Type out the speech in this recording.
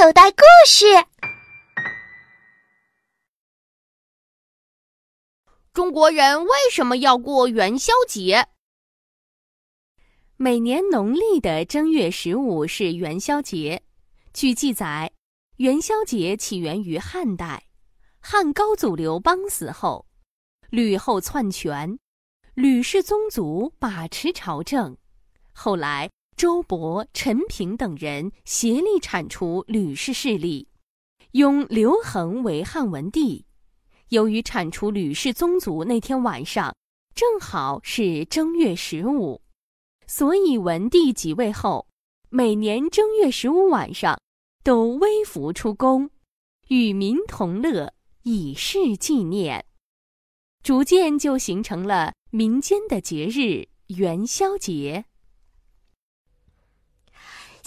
口袋故事。中国人为什么要过元宵节？每年农历的正月十五是元宵节。据记载，元宵节起源于汉代，汉高祖刘邦死后，吕后篡权，吕氏宗族把持朝政。后来，周勃、陈平等人协力铲除吕氏势力，拥刘恒为汉文帝。由于铲除吕氏宗族那天晚上正好是正月十五，所以文帝即位后，每年正月十五晚上都微服出宫，与民同乐，以示纪念。逐渐就形成了民间的节日元宵节。